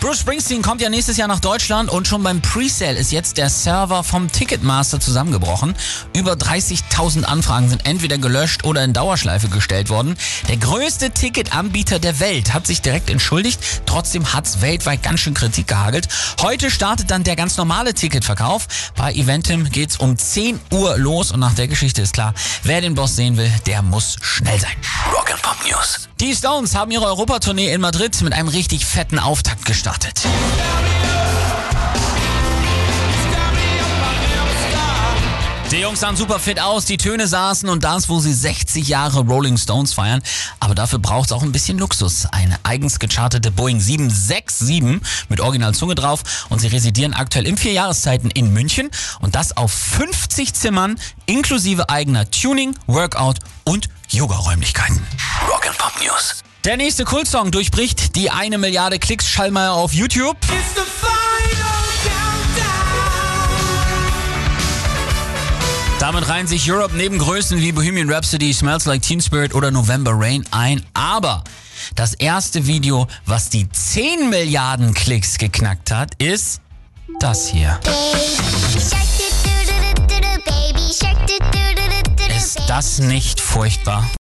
Bruce Springsteen kommt ja nächstes Jahr nach Deutschland und schon beim Presale ist jetzt der Server vom Ticketmaster zusammengebrochen. Über 30.000 Anfragen sind entweder gelöscht oder in Dauerschleife gestellt worden. Der größte Ticketanbieter der Welt hat sich direkt entschuldigt. Trotzdem hat's weltweit ganz schön Kritik gehagelt. Heute startet dann der ganz normale Ticketverkauf. Bei Eventim geht's um 10 Uhr los und nach der Geschichte ist klar, wer den Boss sehen will, der muss schnell sein. Rock and Pop News. Die Stones haben ihre Europatournee in Madrid mit einem richtig fetten Auftakt gestartet. Sahen super fit aus, die Töne saßen und das, wo sie 60 Jahre Rolling Stones feiern. Aber dafür braucht es auch ein bisschen Luxus. Eine eigens gechartete Boeing 767 mit Originalzunge drauf und sie residieren aktuell in vier Jahreszeiten in München und das auf 50 Zimmern inklusive eigener Tuning, Workout und Yoga-Räumlichkeiten. Rock and Pop News. Der nächste Kultsong durchbricht die eine Milliarde Klicks Schallmeier auf YouTube. Damit reihen sich Europe neben Größen wie Bohemian Rhapsody, Smells Like Teen Spirit oder November Rain ein. Aber das erste Video, was die 10 Milliarden Klicks geknackt hat, ist das hier. Ist das nicht furchtbar?